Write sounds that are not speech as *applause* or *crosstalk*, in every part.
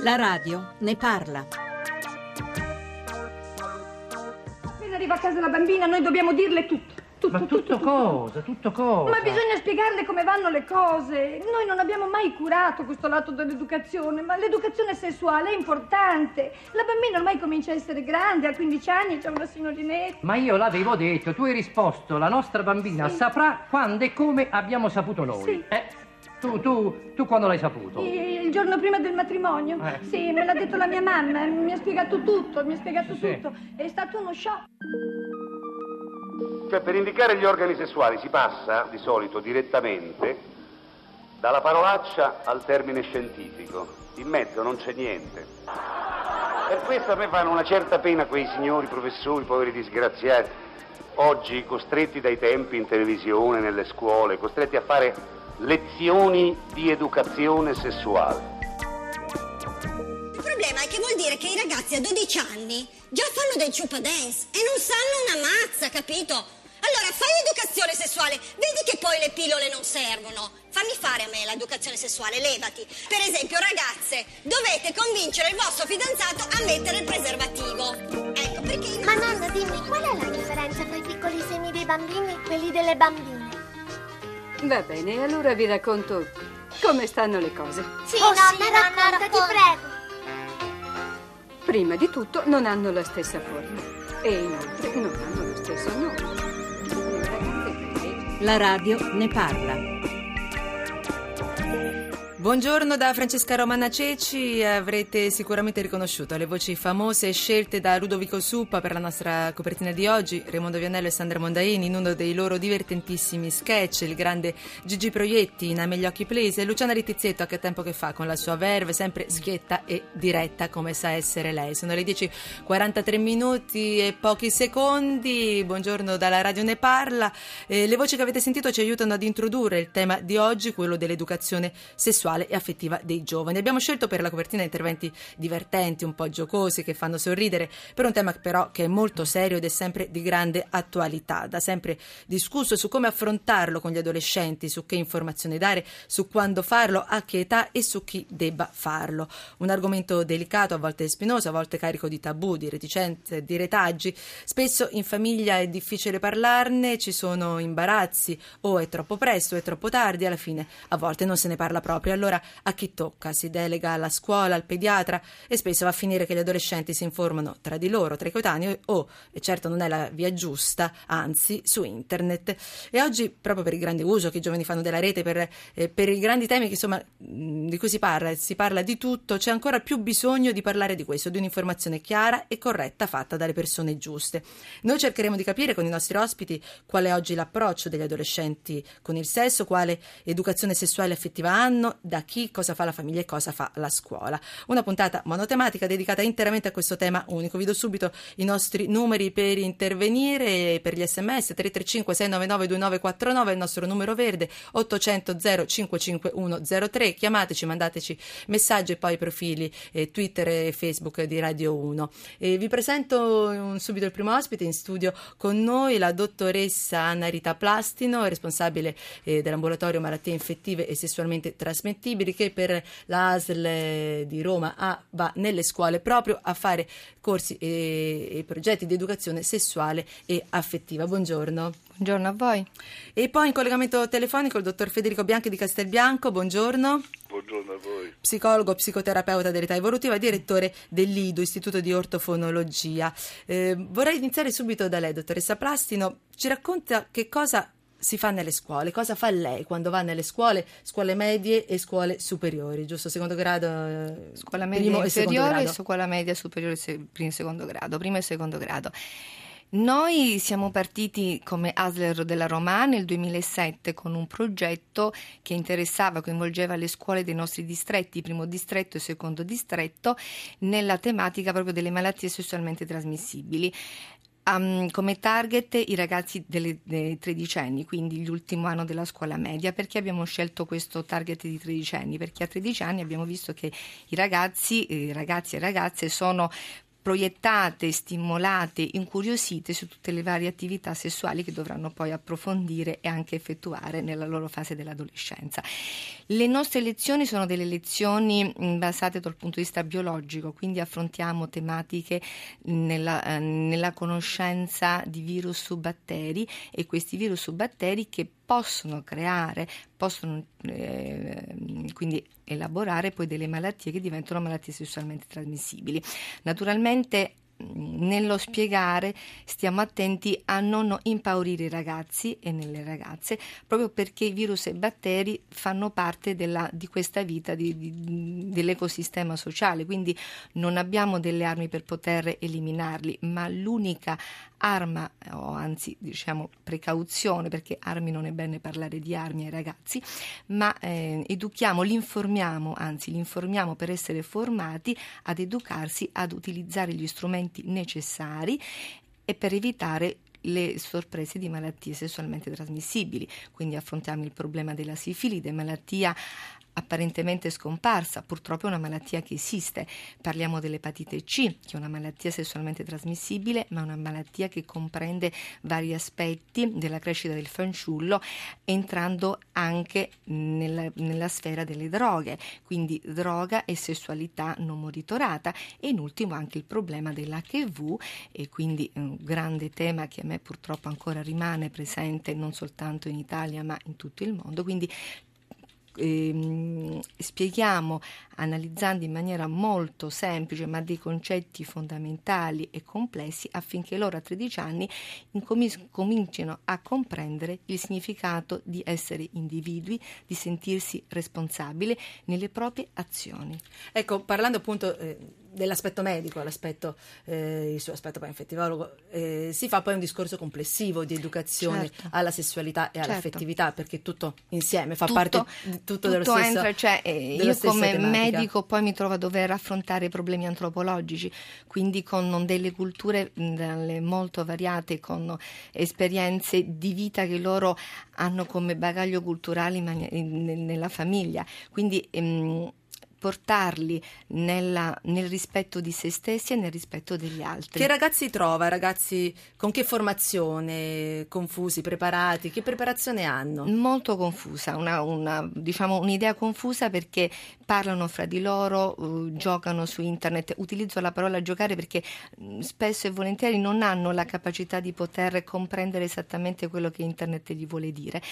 La radio ne parla. Appena arriva a casa la bambina, noi dobbiamo dirle tutto. Tutto, Ma tutto cosa? Tutto cosa? Ma bisogna spiegarle come vanno le cose. Noi non abbiamo mai curato questo lato dell'educazione, ma l'educazione sessuale è importante. La bambina ormai comincia a essere grande, ha 15 anni, c'è una signorinetta. Ma io l'avevo detto, tu hai risposto, la nostra bambina Sì. saprà quando e come abbiamo saputo noi. Sì. Eh, tu, tu, tu quando l'hai saputo? E Il giorno prima del matrimonio? Eh. Sì, me l'ha detto la mia mamma, mi ha spiegato tutto, mi ha spiegato Sì, sì. tutto. È stato uno shock. Cioè, per indicare gli organi sessuali si passa di solito direttamente dalla parolaccia al termine scientifico. In mezzo non c'è niente. Per questo a me fanno una certa pena quei signori professori, poveri disgraziati, oggi costretti dai tempi in televisione, nelle scuole, costretti a fare lezioni di educazione sessuale. Il problema è che vuol dire che i ragazzi a 12 anni già fanno del chupa dance e non sanno una mazza, capito? Allora fai educazione sessuale, vedi che poi le pillole non servono. Fammi fare a me l'educazione sessuale, levati. Per esempio, ragazze, dovete convincere il vostro fidanzato a mettere il preservativo. Ecco, perché Ma nonna, dimmi, qual è la differenza tra i piccoli seni dei bambini e quelli delle bambine? Va bene, allora vi racconto come stanno le cose. Sì, nonna, racconta, ti prego. Prima di tutto non hanno la stessa forma e inoltre non hanno lo stesso nome. La radio ne parla. Buongiorno da Francesca Romana Ceci, avrete sicuramente riconosciuto le voci famose scelte da Ludovico Suppa per la nostra copertina di oggi, Raimondo Vianello e Sandra Mondaini in uno dei loro divertentissimi sketch, il grande Gigi Proietti in Ame gli occhi please e Luciana Rittizzetto a che tempo che fa con la sua verve sempre schietta e diretta come sa essere lei. Sono le 10.43 minuti e pochi secondi, buongiorno dalla radio ne parla, Eh, le voci che avete sentito ci aiutano ad introdurre il tema di oggi, quello dell'educazione sessuale e affettiva dei giovani. Abbiamo scelto per la copertina interventi divertenti, un po' giocosi, che fanno sorridere, per un tema però che è molto serio ed è sempre di grande attualità. Da sempre discusso su come affrontarlo con gli adolescenti, su che informazioni dare, su quando farlo, a che età e su chi debba farlo. Un argomento delicato, a volte spinoso, a volte carico di tabù, di reticenze, di retaggi. Spesso in famiglia è difficile parlarne, ci sono imbarazzi, o è troppo presto, o è troppo tardi, alla fine a volte non se ne parla proprio. Allora a chi tocca? Si delega alla scuola, al pediatra e spesso va a finire che gli adolescenti si informano tra di loro, tra i coetanei o, e certo non è la via giusta, anzi su internet. E oggi proprio per il grande uso che i giovani fanno della rete, per, eh, per i grandi temi che, insomma, di cui si parla, si parla di tutto, c'è ancora più bisogno di parlare di questo, di un'informazione chiara e corretta fatta dalle persone giuste. Noi cercheremo di capire con i nostri ospiti qual è oggi l'approccio degli adolescenti con il sesso, quale educazione sessuale e affettiva hanno, da chi, cosa fa la famiglia e cosa fa la scuola. Una puntata monotematica dedicata interamente a questo tema unico. Vi do subito i nostri numeri per intervenire, per gli sms 335 699 2949, il nostro numero verde 800 055 Chiamateci, mandateci messaggi e poi i profili eh, Twitter e Facebook di Radio 1. E vi presento un- subito il primo ospite in studio con noi, la dottoressa Anna Rita Plastino, responsabile eh, dell'ambulatorio malattie infettive e sessualmente trasmettibili, che per la ASL eh, di Roma ha- va nelle scuole proprio a fare corsi e, e progetti di educazione sessuale e affettiva. Buongiorno. Buongiorno a voi. E poi in collegamento telefonico il dottor Federico Bianchi di Castelbianco, buongiorno. Buongiorno a voi. Psicologo, psicoterapeuta dell'età evolutiva, direttore dell'IDU, Istituto di Ortofonologia. Eh, vorrei iniziare subito da lei, dottoressa Plastino. Ci racconta che cosa si fa nelle scuole, cosa fa lei quando va nelle scuole, scuole medie e scuole superiori, giusto? Secondo grado, Scuola media primo e secondo inferiore e grado. scuola media superiore se- primo e secondo grado, primo e secondo grado. Noi siamo partiti come ASLER della Roma nel 2007 con un progetto che interessava, coinvolgeva le scuole dei nostri distretti, primo distretto e secondo distretto, nella tematica proprio delle malattie sessualmente trasmissibili. Um, come target i ragazzi delle, dei tredicenni, quindi l'ultimo anno della scuola media. Perché abbiamo scelto questo target di tredicenni? Perché a 13 anni abbiamo visto che i ragazzi, eh, ragazzi e ragazze sono proiettate, stimolate, incuriosite su tutte le varie attività sessuali che dovranno poi approfondire e anche effettuare nella loro fase dell'adolescenza. Le nostre lezioni sono delle lezioni mh, basate dal punto di vista biologico, quindi affrontiamo tematiche nella, eh, nella conoscenza di virus su batteri e questi virus su batteri che possono creare, possono eh, quindi elaborare poi delle malattie che diventano malattie sessualmente trasmissibili. Naturalmente nello spiegare stiamo attenti a non impaurire i ragazzi e nelle ragazze, proprio perché virus e batteri fanno parte della, di questa vita, di, di, dell'ecosistema sociale, quindi non abbiamo delle armi per poter eliminarli, ma l'unica arma, o anzi diciamo precauzione, perché armi non è bene parlare di armi ai ragazzi, ma eh, educhiamo, li informiamo, anzi li informiamo per essere formati ad educarsi, ad utilizzare gli strumenti necessari e per evitare le sorprese di malattie sessualmente trasmissibili. Quindi affrontiamo il problema della sifilide, malattia apparentemente scomparsa, purtroppo è una malattia che esiste. Parliamo dell'epatite C, che è una malattia sessualmente trasmissibile, ma una malattia che comprende vari aspetti della crescita del fanciullo, entrando anche nella, nella sfera delle droghe, quindi droga e sessualità non monitorata. E in ultimo anche il problema dell'HIV e quindi un grande tema che a me purtroppo ancora rimane presente non soltanto in Italia ma in tutto il mondo, quindi ehm, spieghiamo analizzando in maniera molto semplice ma dei concetti fondamentali e complessi affinché loro a 13 anni incomin- comincino a comprendere il significato di essere individui, di sentirsi responsabili nelle proprie azioni. Ecco, parlando appunto eh, dell'aspetto medico, l'aspetto, eh, il suo aspetto poi infettivologo, eh, si fa poi un discorso complessivo di educazione Certo. alla sessualità e Certo. all'affettività, perché tutto insieme fa Tutto- parte di tutto, tutto dello stesso. entra, cioè, eh, io come tematica. medico poi mi trovo a dover affrontare problemi antropologici, quindi con delle culture molto variate, con esperienze di vita che loro hanno come bagaglio culturale in- nella famiglia. Quindi ehm, portarli nella- nel rispetto di se stessi e nel rispetto degli altri. Che ragazzi trova? Ragazzi con che formazione? Confusi, preparati? Che preparazione hanno? Molto confusa, una, una- diciamo, un'idea confusa perché parlano fra di loro, giocano su internet. Utilizzo la parola giocare perché mh, spesso e volentieri non hanno la capacità di poter comprendere esattamente quello che internet gli vuole dire.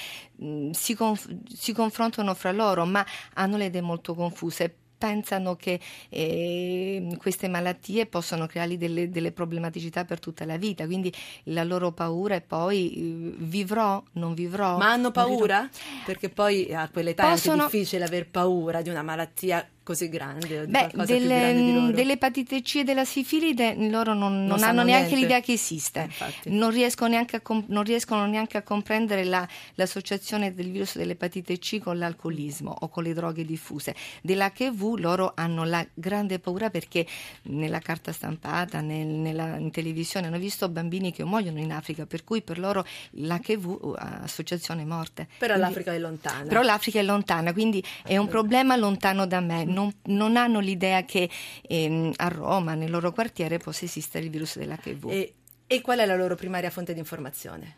Mm, Si, conf- si confrontano fra loro, ma hanno le idee molto confuse. Pensano che eh, queste malattie possano creargli delle, delle problematicità per tutta la vita, quindi la loro paura è poi eh, vivrò, non vivrò. Ma hanno paura? Perché poi a quell'età Possono- è difficile aver paura di una malattia così grande Beh, delle, dell'epatite C e della sifilide loro non, non sanno hanno neanche niente. l'idea che esiste, Infatti. non riescono, neanche a com- non riescono neanche a comprendere la- l'associazione del virus dell'epatite C con l'alcolismo o con le droghe diffuse. Dell'HIV loro hanno la grande paura perché nella carta stampata, nel- nella, in televisione hanno visto bambini che muoiono in Africa, per cui per loro l'HIV è associazione morte. Però Quindi- l'Africa è lontana. Però l'Africa è lontana, quindi è un problema lontano da me. Non, non hanno l'idea che ehm, a Roma, nel loro quartiere, possa esistere il virus dell'HIV. E, e qual è la loro primaria fonte di informazione?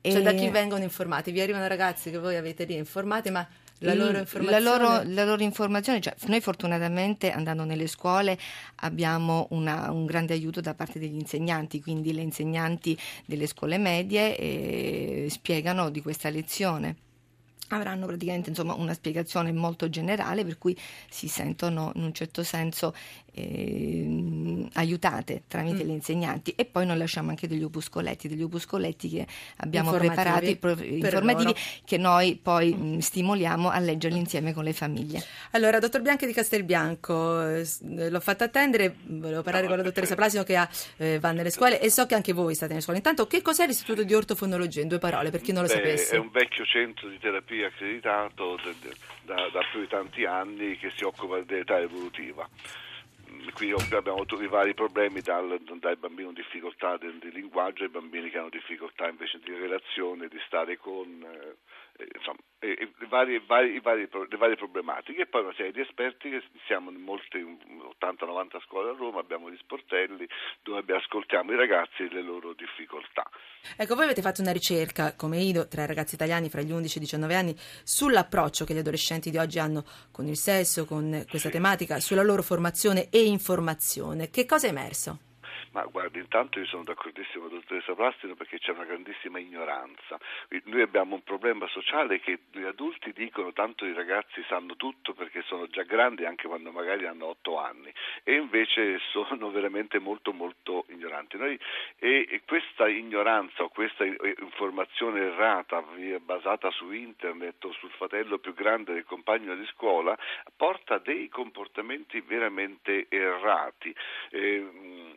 Cioè E- da chi vengono informati? Vi arrivano ragazzi che voi avete lì informati, ma la loro informazione... La loro, la loro informazione, cioè, noi fortunatamente andando nelle scuole abbiamo una- un grande aiuto da parte degli insegnanti, quindi le insegnanti delle scuole medie eh, spiegano di questa lezione. Avranno praticamente insomma, una spiegazione molto generale per cui si sentono in un certo senso ehm, aiutate tramite Mm. gli insegnanti e poi noi lasciamo anche degli opuscoletti, degli opuscoletti che abbiamo Informativi preparati pro- per informativi loro. che noi poi mh, stimoliamo a leggerli insieme con le famiglie. Allora, dottor Bianchi di Castelbianco, eh, eh, l'ho fatta attendere, volevo parlare con la dottoressa Plasino che ha, eh, va nelle scuole e so che anche voi state nelle scuole. Intanto, che cos'è l'Istituto di Ortofonologia? In due parole, per chi non lo Beh, sapesse. È un vecchio centro di terapia accreditato da, da più di tanti anni che si occupa dell'età evolutiva. Qui abbiamo avuto i vari problemi dal, dai bambini con difficoltà di, di, linguaggio ai bambini che hanno difficoltà invece di relazione, di stare con... Eh, eh, insomma, eh, le, varie, vari, vari, le, varie, problematiche e poi una serie di esperti che siamo in molte 80-90 scuole a Roma, abbiamo gli sportelli dove ascoltiamo i ragazzi e le loro difficoltà. Ecco, voi avete fatto una ricerca come IDO tra i ragazzi italiani fra gli 11 e i 19 anni sull'approccio che gli adolescenti di oggi hanno con il sesso, con questa sì. tematica, sulla loro formazione e informazione. Che cosa è emerso? Ma guardi, intanto io sono d'accordissimo con la dottoressa Plastino perché c'è una grandissima ignoranza. Noi abbiamo un problema sociale che gli adulti dicono tanto i ragazzi sanno tutto perché sono già grandi anche quando magari hanno otto anni e invece *laughs* sono veramente molto molto ignoranti. Noi, e, e questa ignoranza o questa informazione errata basata su internet o sul fratello più grande del compagno di scuola porta dei comportamenti veramente errati. Eh,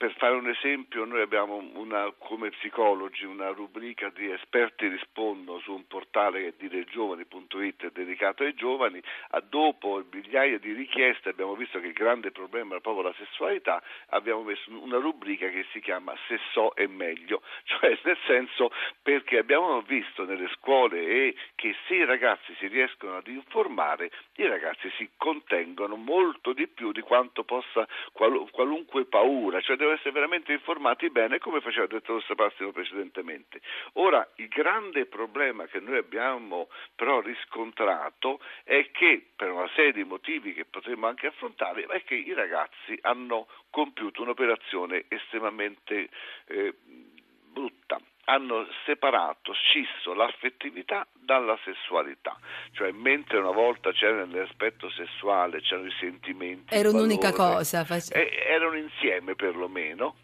per fare un esempio, noi abbiamo una, come psicologi una rubrica di esperti rispondono su un portale che è diregiovani.it dedicato ai giovani, a dopo migliaia di richieste abbiamo visto che il grande problema era proprio la sessualità, abbiamo messo una rubrica che si chiama Se so è meglio, *laughs* cioè nel senso perché abbiamo visto nelle scuole che se i ragazzi si riescono ad informare, i ragazzi si contengono molto di più di quanto possa qualunque paura, cioè devono essere veramente informati bene come faceva il dottor Sapastino precedentemente. Ora, il grande problema che noi abbiamo però riscontrato è che per una serie di motivi che potremmo anche affrontare è che i ragazzi hanno compiuto un'operazione estremamente eh, brutta hanno separato, scisso l'affettività dalla sessualità, cioè mentre una volta c'era l'aspetto sessuale, c'erano i sentimenti, era un'unica cosa, face... erano insieme perlomeno,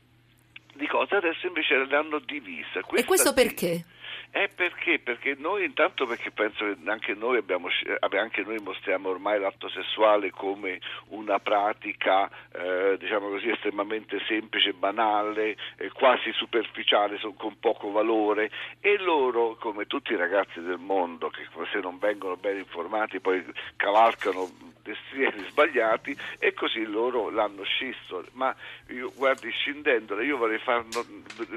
di cose adesso invece le hanno divise. Questa e questo perché? Eh perché? Perché noi intanto perché penso che anche noi, abbiamo, anche noi mostriamo ormai l'atto sessuale come una pratica eh, diciamo così estremamente semplice, banale, eh, quasi superficiale, con poco valore e loro come tutti i ragazzi del mondo che se non vengono ben informati poi cavalcano destrieri *laughs* sbagliati e così loro l'hanno scisso. Ma io, guardi, scindendole, io vorrei far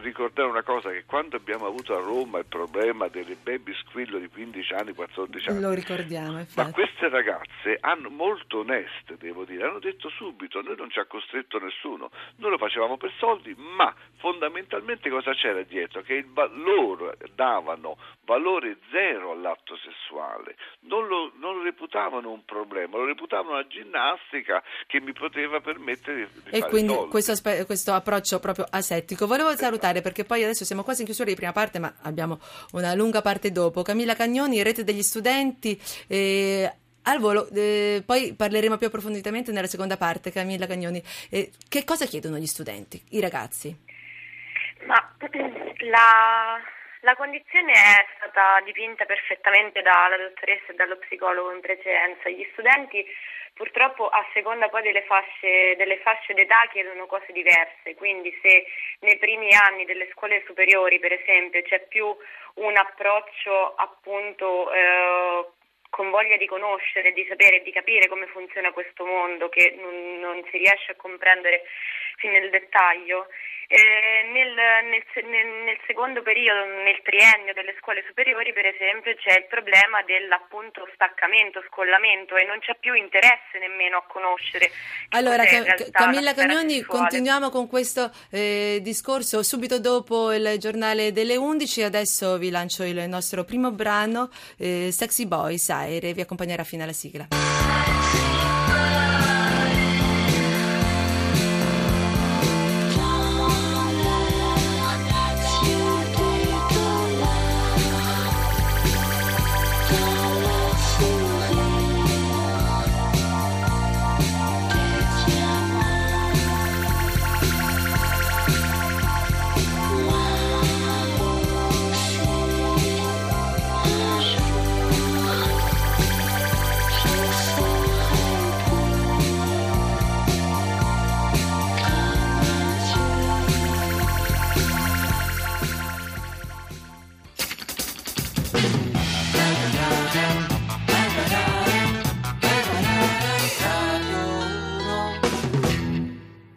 ricordare una cosa, che quando abbiamo avuto a Roma il problema delle baby squillo di 15 anni, 14 anni, lo ricordiamo, infatti. ma queste ragazze hanno molto oneste, devo dire, hanno detto subito, noi non ci ha costretto nessuno, noi lo facevamo per soldi, ma fondamentalmente cosa c'era dietro? Che il, loro davano valore zero all'atto sessuale, non lo, non lo reputavano un problema, lo reputavano una ginnastica che mi poteva permettere di e fare quindi questo, aspe- questo approccio proprio asettico. Volevo esatto. salutare perché poi adesso siamo quasi in chiusura di prima parte, ma abbiamo una lunga parte dopo. Camilla Cagnoni, rete degli studenti. Eh, al volo, eh, poi parleremo più approfonditamente nella seconda parte, Camilla Cagnoni. Eh, che cosa chiedono gli studenti, i ragazzi? Ma *clears throat* la, la condizione è stata dipinta perfettamente dalla dottoressa e dallo psicologo in precedenza. Gli studenti purtroppo a seconda poi delle fasce, delle fasce d'età chiedono cose diverse, quindi se nei primi anni delle scuole superiori per esempio c'è più un approccio appunto eh, voglia di conoscere, di sapere di capire come funziona questo mondo che non, non si riesce a comprendere fin nel dettaglio, eh, nel, nel, nel, nel, secondo periodo, nel triennio delle scuole superiori, per esempio, c'è il problema dell'appunto staccamento, scollamento e non c'è più interesse nemmeno a conoscere. Allora, Cam- Camilla Cagnoni, continuiamo con questo eh, discorso subito dopo il giornale delle 11. Adesso vi lancio il nostro primo brano, eh, Sexy Boys Aire, vi accompagnerà fino alla sigla.